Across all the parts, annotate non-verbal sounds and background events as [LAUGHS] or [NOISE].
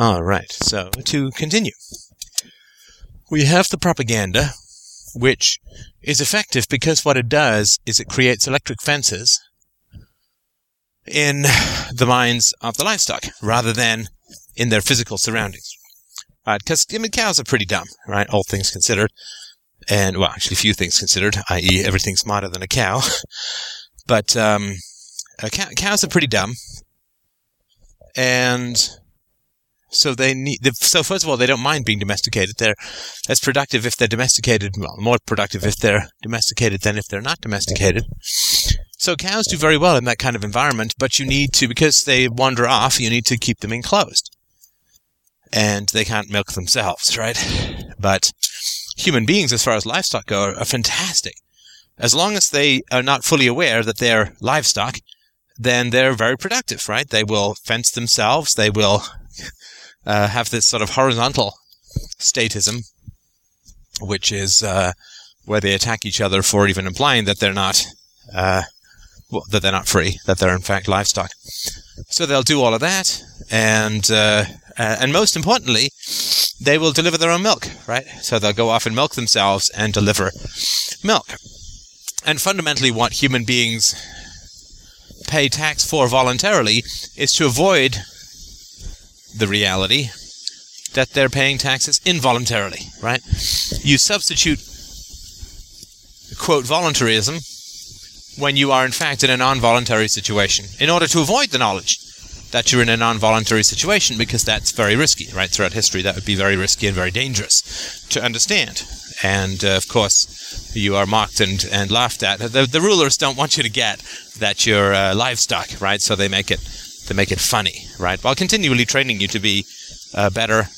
All right. So to continue, we have the propaganda, which is effective because what it does is it creates electric fences in the minds of the livestock rather than in their physical surroundings. Right? Because I mean, cows are pretty dumb, right? All things considered, and well, actually, few things considered, i.e., everything smarter than a cow. [LAUGHS] but um, cow- cows are pretty dumb, and so they need. So first of all, they don't mind being domesticated. They're as productive if they're domesticated. Well, more productive if they're domesticated than if they're not domesticated. So cows do very well in that kind of environment, but you need to because they wander off. You need to keep them enclosed, and they can't milk themselves, right? But human beings, as far as livestock go, are fantastic. As long as they are not fully aware that they're livestock, then they're very productive, right? They will fence themselves. They will uh, have this sort of horizontal statism, which is uh, where they attack each other for even implying that they're not uh, well, that they're not free, that they're in fact livestock. So they'll do all of that, and uh, and most importantly, they will deliver their own milk, right? So they'll go off and milk themselves and deliver milk. And fundamentally, what human beings pay tax for voluntarily is to avoid the reality that they're paying taxes involuntarily, right? You substitute, quote, voluntarism when you are in fact in a non-voluntary situation in order to avoid the knowledge that you're in a non-voluntary situation because that's very risky, right? Throughout history, that would be very risky and very dangerous to understand. And uh, of course, you are mocked and, and laughed at. The, the rulers don't want you to get that you're uh, livestock, right? So they make it to make it funny, right? While continually training you to be uh, better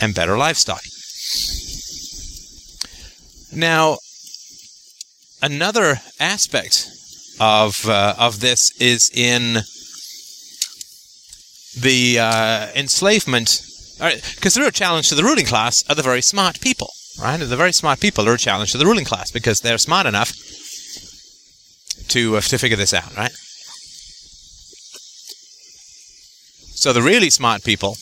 and better livestock. Now, another aspect of uh, of this is in the uh, enslavement, because right, the real challenge to the ruling class are the very smart people, right? The very smart people are a challenge to the ruling class because they're smart enough to uh, to figure this out, right? So the really smart people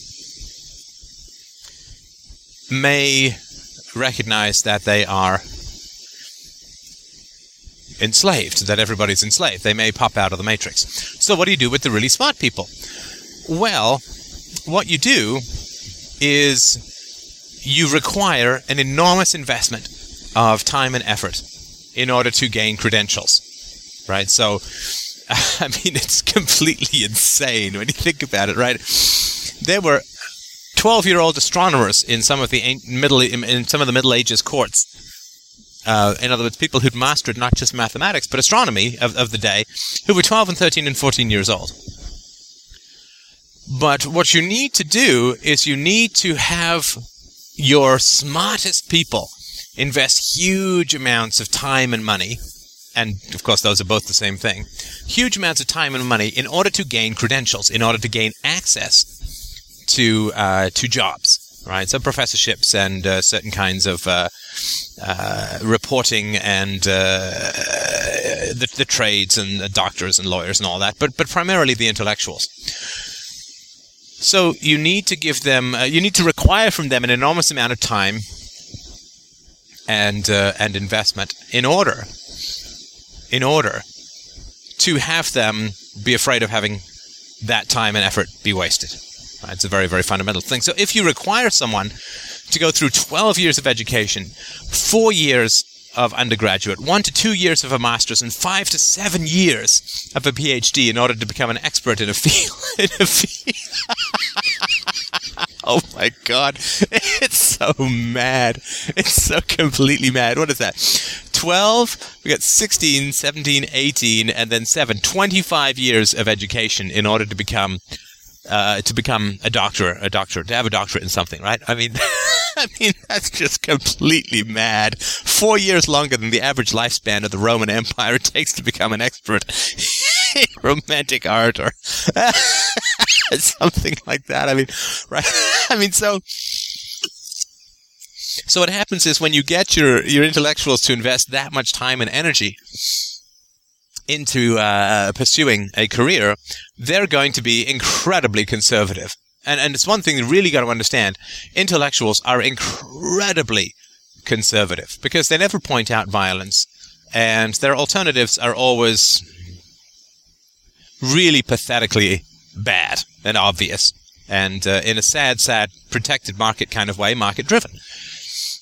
may recognize that they are enslaved, that everybody's enslaved. They may pop out of the matrix. So what do you do with the really smart people? Well, what you do is you require an enormous investment of time and effort in order to gain credentials. Right? So [LAUGHS] I mean, it's completely insane when you think about it, right? There were 12-year-old astronomers in some of the middle in some of the Middle Ages courts. Uh, in other words, people who'd mastered not just mathematics but astronomy of, of the day, who were 12 and 13 and 14 years old. But what you need to do is you need to have your smartest people invest huge amounts of time and money and of course those are both the same thing, huge amounts of time and money in order to gain credentials, in order to gain access to uh, to jobs, right? So professorships and uh, certain kinds of uh, uh reporting and uh, the, the, trades and doctors and lawyers and all that, but but primarily the intellectuals. So you need to give them, uh, you need to require from them an enormous amount of time and and investment in order in order to have them be afraid of having that time and effort be wasted. It's a very, very fundamental thing. So if you require someone to go through 12 years of education, four years of undergraduate, one to two years of a master's, and five to seven years of a PhD in order to become an expert in a [LAUGHS] field. In a field. [LAUGHS] oh my god, [LAUGHS] it's so mad! It's so completely mad. What is that? 12, we got 16, 17, 18, and then 7. 25 years of education in order to become uh, to become a doctor, a doctor, to have a doctorate in something, right? I mean, [LAUGHS] I mean that's just completely mad. Four years longer than the average lifespan of the Roman Empire takes to become an expert [LAUGHS] in romantic art or [LAUGHS] something like that. I mean, right? I mean, so so what happens is when you get your, your intellectuals to invest that much time and energy into uh, pursuing a career, they're going to be incredibly conservative. And, and it's one thing you really got to understand intellectuals are incredibly conservative because they never point out violence and their alternatives are always really pathetically bad and obvious and uh, in a sad sad protected market kind of way market driven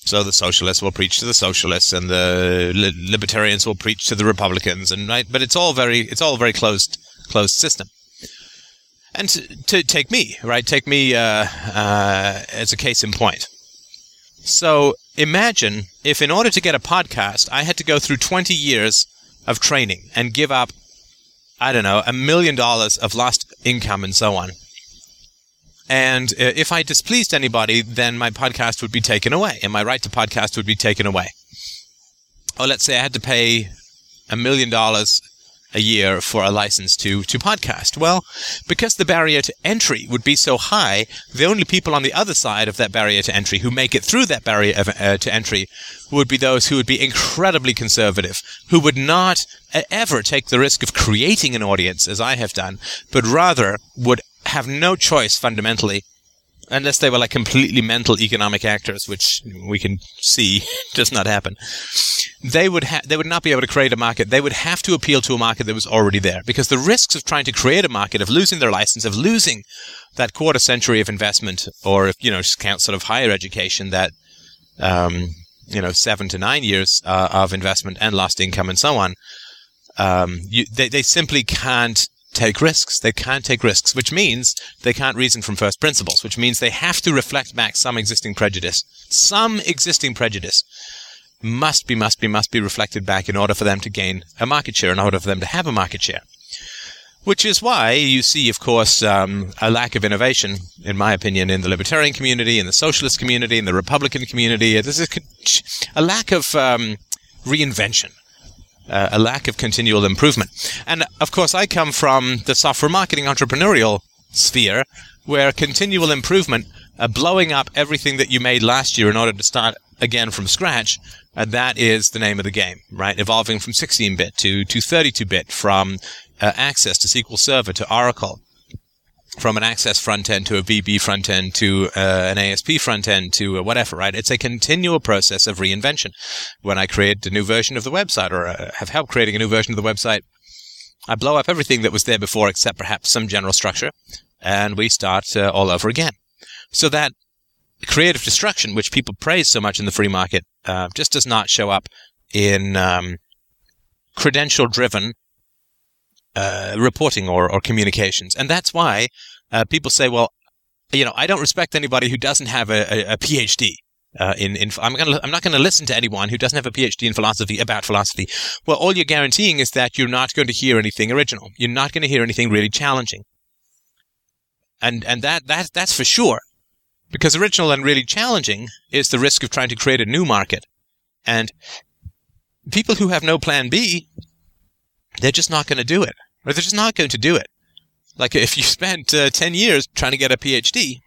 so the socialists will preach to the socialists and the li- libertarians will preach to the republicans and right but it's all very it's all very closed closed system and to, to take me, right? Take me uh, uh, as a case in point. So imagine if, in order to get a podcast, I had to go through 20 years of training and give up, I don't know, a million dollars of lost income and so on. And uh, if I displeased anybody, then my podcast would be taken away, and my right to podcast would be taken away. Or let's say I had to pay a million dollars a year for a license to, to podcast? Well, because the barrier to entry would be so high, the only people on the other side of that barrier to entry who make it through that barrier of, uh, to entry would be those who would be incredibly conservative, who would not ever take the risk of creating an audience, as I have done, but rather would have no choice fundamentally unless they were like completely mental economic actors, which we can see [LAUGHS] does not happen. They would ha- they would not be able to create a market. They would have to appeal to a market that was already there because the risks of trying to create a market, of losing their license, of losing that quarter century of investment, or if you know count sort of higher education, that um, you know seven to nine years uh, of investment and lost income and so on. Um, you, they, they simply can't take risks. They can't take risks, which means they can't reason from first principles, which means they have to reflect back some existing prejudice. Some existing prejudice must be, must be, must be reflected back in order for them to gain a market share, in order for them to have a market share. Which is why you see, of course, um, a lack of innovation, in my opinion, in the libertarian community, in the socialist community, in the Republican community. There's a, a lack of um, reinvention uh, a lack of continual improvement. And of course, I come from the software marketing entrepreneurial sphere where continual improvement, uh, blowing up everything that you made last year in order to start again from scratch, uh, that is the name of the game, right? Evolving from 16-bit to, to 32-bit, from uh, Access to SQL Server to Oracle, from an Access front end to a VB front end to uh, an ASP front end to uh, whatever, right? It's a continual process of reinvention. When I create a new version of the website or uh, have helped creating a new version of the website, I blow up everything that was there before except perhaps some general structure and we start uh, all over again. So that creative destruction, which people praise so much in the free market, uh, just does not show up in um, credential driven uh, reporting or, or communications. And that's why uh, people say, well, you know, I don't respect anybody who doesn't have a, a, a PhD. Uh, in, in I'm gonna I'm not going to listen to anyone who doesn't have a PhD in philosophy about philosophy. Well, all you're guaranteeing is that you're not going to hear anything original. You're not going to hear anything really challenging. And and that that that's for sure, because original and really challenging is the risk of trying to create a new market, and people who have no plan B they're just not going to do it. Or they're just not going to do it. Like if you [LAUGHS] spent uh, 10 years trying to get a PhD,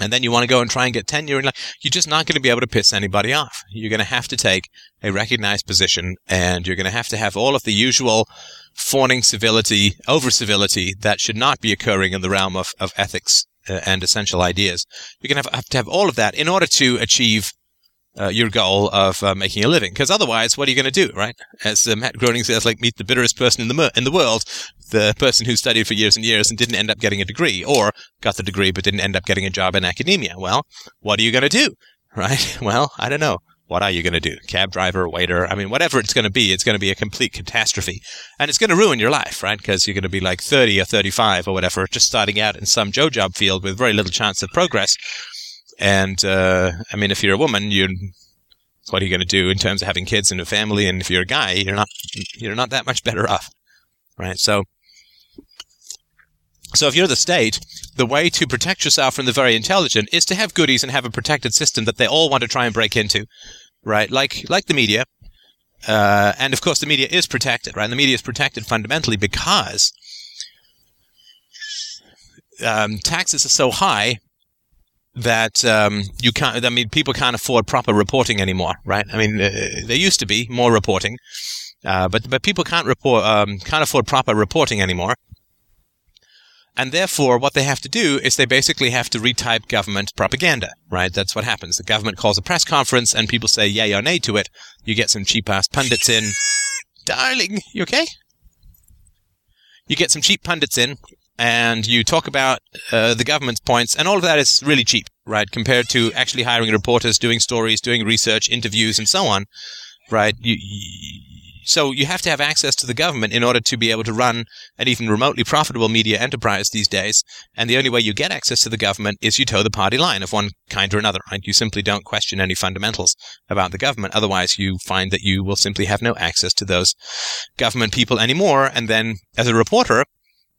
and then you want to go and try and get tenure, and like, you're just not going to be able to piss anybody off. You're going to have to take a recognized position, and you're going to have to have all of the usual fawning civility, over civility that should not be occurring in the realm of, of ethics uh, and essential ideas. You're going to have, have to have all of that in order to achieve uh, your goal of uh, making a living. Because otherwise, what are you going to do, right? As uh, Matt Groening says, like meet the bitterest person in the mer- in the world, the person who studied for years and years and didn't end up getting a degree, or got the degree but didn't end up getting a job in academia. Well, what are you going to do, right? [LAUGHS] Well, I don't know. What are you going to do? Cab driver, waiter? I mean, whatever it's going to be, it's going to be a complete catastrophe. And it's going to ruin your life, right? Because you're going to be like 30 or 35 or whatever, just starting out in some Joe job field with very little chance of progress and uh, I mean, if you're a woman, you what are you going to do in terms of having kids and a family? And if you're a guy, you're not you're not that much better off, right? So, so if you're the state, the way to protect yourself from the very intelligent is to have goodies and have a protected system that they all want to try and break into, right? Like like the media, uh, and of course the media is protected, right? And the media is protected fundamentally because um, taxes are so high that um, you can't. I mean, people can't afford proper reporting anymore, right? I mean, uh, there used to be more reporting, uh, but but people can't report um, can't afford proper reporting anymore. And therefore, what they have to do is they basically have to retype government propaganda, right? That's what happens. The government calls a press conference and people say yay or nay to it. You get some cheap ass pundits in. Darling, you okay? You get some cheap pundits in and you talk about uh, the government's points, and all of that is really cheap, right? Compared to actually hiring reporters, doing stories, doing research, interviews, and so on, right? You, you, so you have to have access to the government in order to be able to run an even remotely profitable media enterprise these days. And the only way you get access to the government is you toe the party line of one kind or another, right? You simply don't question any fundamentals about the government. Otherwise, you find that you will simply have no access to those government people anymore. And then as a reporter,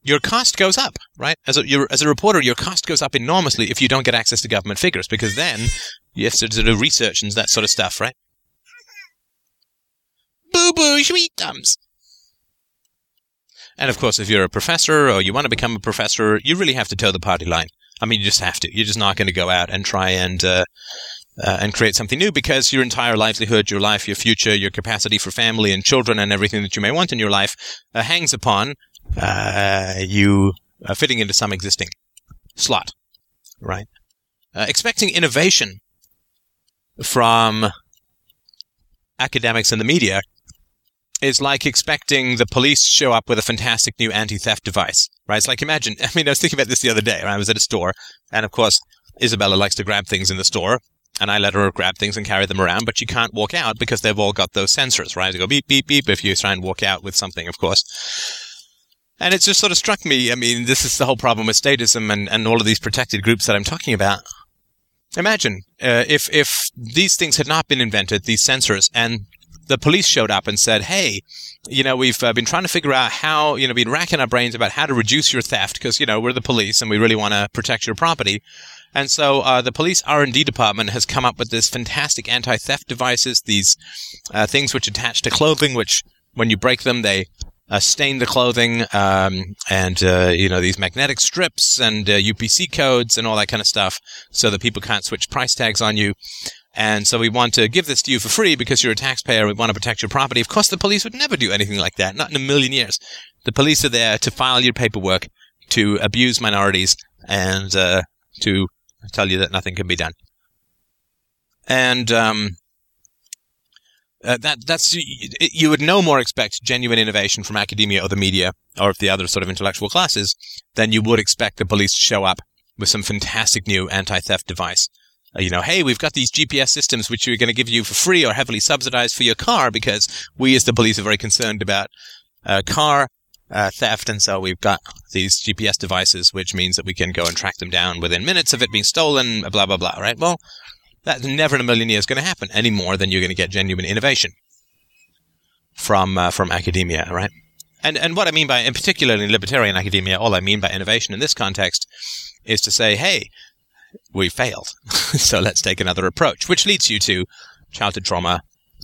your cost goes up, right? As a, as a reporter, your cost goes up enormously if you don't get access to government figures, because then you have to do research and that sort of stuff, right? Boo boo sweet thumbs. And of course, if you're a professor or you want to become a professor, you really have to toe the party line. I mean, you just have to. You're just not going to go out and try and uh, uh, and create something new because your entire livelihood, your life, your future, your capacity for family and children, and everything that you may want in your life uh, hangs upon uh, you uh, fitting into some existing slot, right? Uh, expecting innovation from academics and the media is like expecting the police show up with a fantastic new anti-theft device, right? It's like imagine. [LAUGHS] I mean, I was thinking about this the other day. Right? I was at a store, and of course, Isabella likes to grab things in the store, and I let her grab things and carry them around, but she can't walk out because they've all got those sensors, right? They go beep beep beep if you try and walk out with something, of course. And it just sort of struck me. I mean, this is the whole problem with statism and, and all of these protected groups that I'm talking about. Imagine uh, if if these things had not been invented, these sensors, and the police showed up and said, "Hey, you know, we've uh, been trying to figure out how, you know, been racking our brains about how to reduce your theft because, you know, we're the police and we really want to protect your property." And so uh, the police R&D department has come up with this fantastic anti-theft devices, these uh, things which attach to clothing, which when you break them, they uh, stain the clothing, um, and uh, you know these magnetic strips and UPC uh, codes and all that kind of stuff, so that people can't switch price tags on you. And so we want to give this to you for free because you're a taxpayer. We want to protect your property. Of course, the police would never do anything like that. Not in a million years. The police are there to file your paperwork, to abuse minorities, and uh, to tell you that nothing can be done. And um, uh, that that's you would no more expect genuine innovation from academia or the media or the other sort of intellectual classes than you would expect the police to show up with some fantastic new anti-theft device uh, you know, hey, we've got these GPS systems which we're going to give you for free or heavily subsidized for your car because we as the police are very concerned about uh, car uh, theft. And so we've got these GPS devices, which means that we can go and track them down within minutes of it being stolen, blah, blah, blah, right? Well, that's never in a million years going to happen any more than you're going to get genuine innovation from, uh, from academia, right? And, and what I mean by, in particular in libertarian academia, all I mean by innovation in this context is to say, hey, we failed. [LAUGHS] so let's take another approach, which leads you to childhood trauma,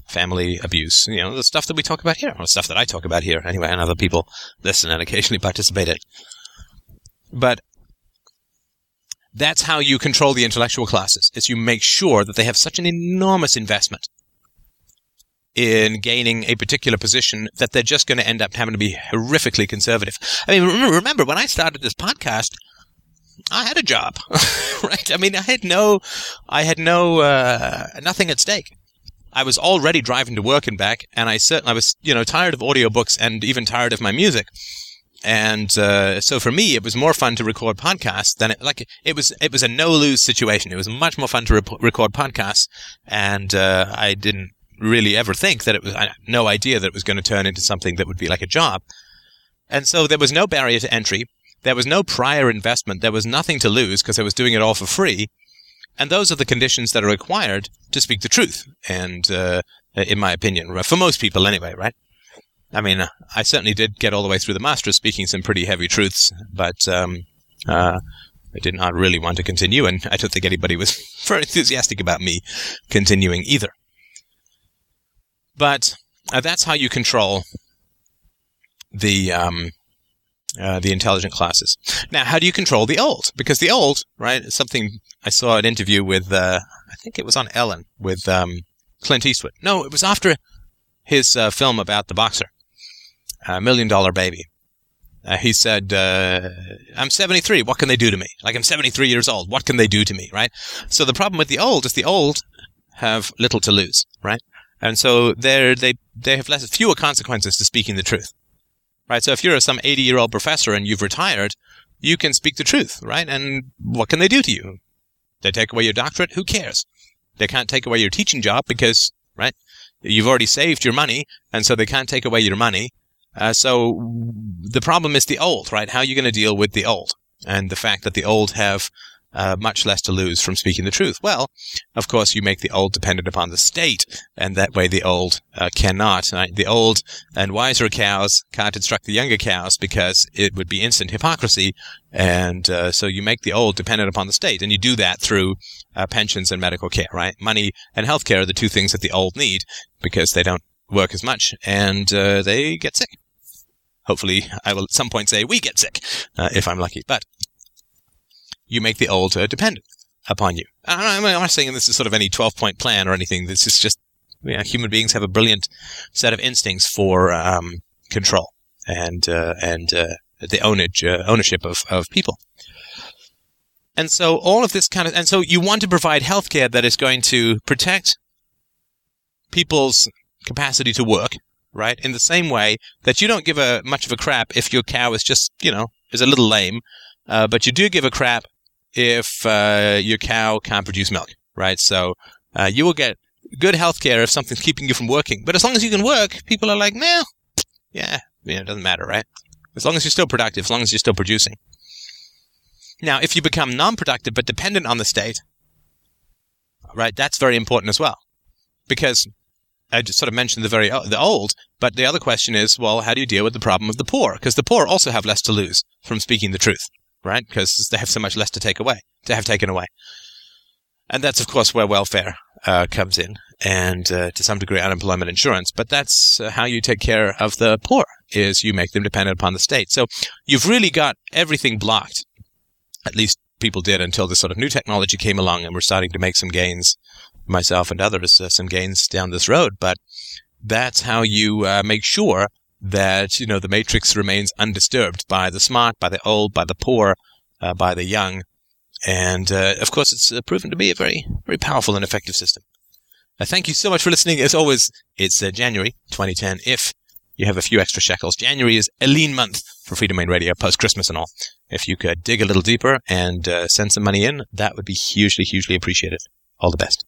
family abuse, you know, the stuff that we talk about here, or the stuff that I talk about here anyway, and other people listen and occasionally participate in. But that's how you control the intellectual classes, is you make sure that they have such an enormous investment in gaining a particular position that they're just going to end up having to be horrifically conservative. I mean, remember when I started this podcast, I had a job, [LAUGHS] right? I mean, I had no, I had no, uh, nothing at stake. I was already driving to work and back, and I certainly, I was, you know, tired of audiobooks and even tired of my music. And, uh, so for me, it was more fun to record podcasts than it, like, it was, it was a no-lose situation. It was much more fun to record podcasts, and, uh, I didn't really ever think that it was, I no idea that it was going to turn into something that would be like a job. And so there was no barrier to entry. There was no prior investment. There was nothing to lose because I was doing it all for free. And those are the conditions that are required to speak the truth. And, uh, in my opinion, for most people anyway, right? I mean, I certainly did get all the way through the masters speaking some pretty heavy truths, but, um, uh, I did not really want to continue, and I don't think anybody was [LAUGHS] very enthusiastic about me continuing either. But uh, that's how you control the um, uh, the intelligent classes. Now, how do you control the old? Because the old, right, is something I saw an interview with, uh, I think it was on Ellen with um, Clint Eastwood. No, it was after his uh, film about the boxer, Million Dollar Baby. Uh, he said, uh, I'm 73. What can they do to me? Like, I'm 73 years old. What can they do to me? Right? So the problem with the old is the old have little to lose, right? And so they're, they, they have less, fewer consequences to speaking the truth, right? So if you're some 80 year old professor and you've retired, you can speak the truth, right? And what can they do to you? They take away your doctorate? Who cares? They can't take away your teaching job because, right? You've already saved your money, and so they can't take away your money. Uh, so the problem is the old, right? How are you going to deal with the old? And the fact that the old have uh, much less to lose from speaking the truth. Well, of course, you make the old dependent upon the state, and that way the old uh, cannot. Right? The old and wiser cows can't instruct the younger cows because it would be instant hypocrisy, and uh, so you make the old dependent upon the state, and you do that through uh, pensions and medical care. Right? Money and health care are the two things that the old need because they don't work as much and uh, they get sick. Hopefully, I will at some point say we get sick uh, if I'm lucky, but you make the old dependent upon you. I'm not saying this is sort of any 12 point plan or anything. This is just you know, human beings have a brilliant set of instincts for um, control and uh, and uh, the ownage, uh, ownership of, of people. And so all of this kind of, and so you want to provide healthcare that is going to protect people's capacity to work, right? In the same way that you don't give a much of a crap if your cow is just, you know, is a little lame, uh, but you do give a crap if uh, your cow can't produce milk, right? So uh, you will get good health care if something's keeping you from working. But as long as you can work, people are like, nah, yeah, you know, it doesn't matter, right? As long as you're still productive, as long as you're still producing. Now, if you become non-productive but dependent on the state, right, that's very important as well. Because I just sort of mentioned the very the old, but the other question is, well, how do you deal with the problem of the poor? Because the poor also have less to lose from speaking the truth right? Because they have so much less to take away, to have taken away. And that's, of course, where welfare uh, comes in, and uh, to some degree, unemployment insurance. But that's uh, how you take care of the poor: is you make them dependent upon the state. So you've really got everything blocked. At least people did until this sort of new technology came along, and we're starting to make some gains. Myself and others, uh, some gains down this road. But that's how you uh, make sure that you know the matrix remains undisturbed by the smart, by the old, by the poor, uh, by the young, and uh, of course it's uh, proven to be a very very powerful and effective system. Uh, thank you so much for listening. As always, it's January 2010. If you have a few extra shekels, January is a lean month for Freedomain Radio post Christmas and all. If you could dig a little deeper and send some money in, that would be hugely hugely appreciated. All the best.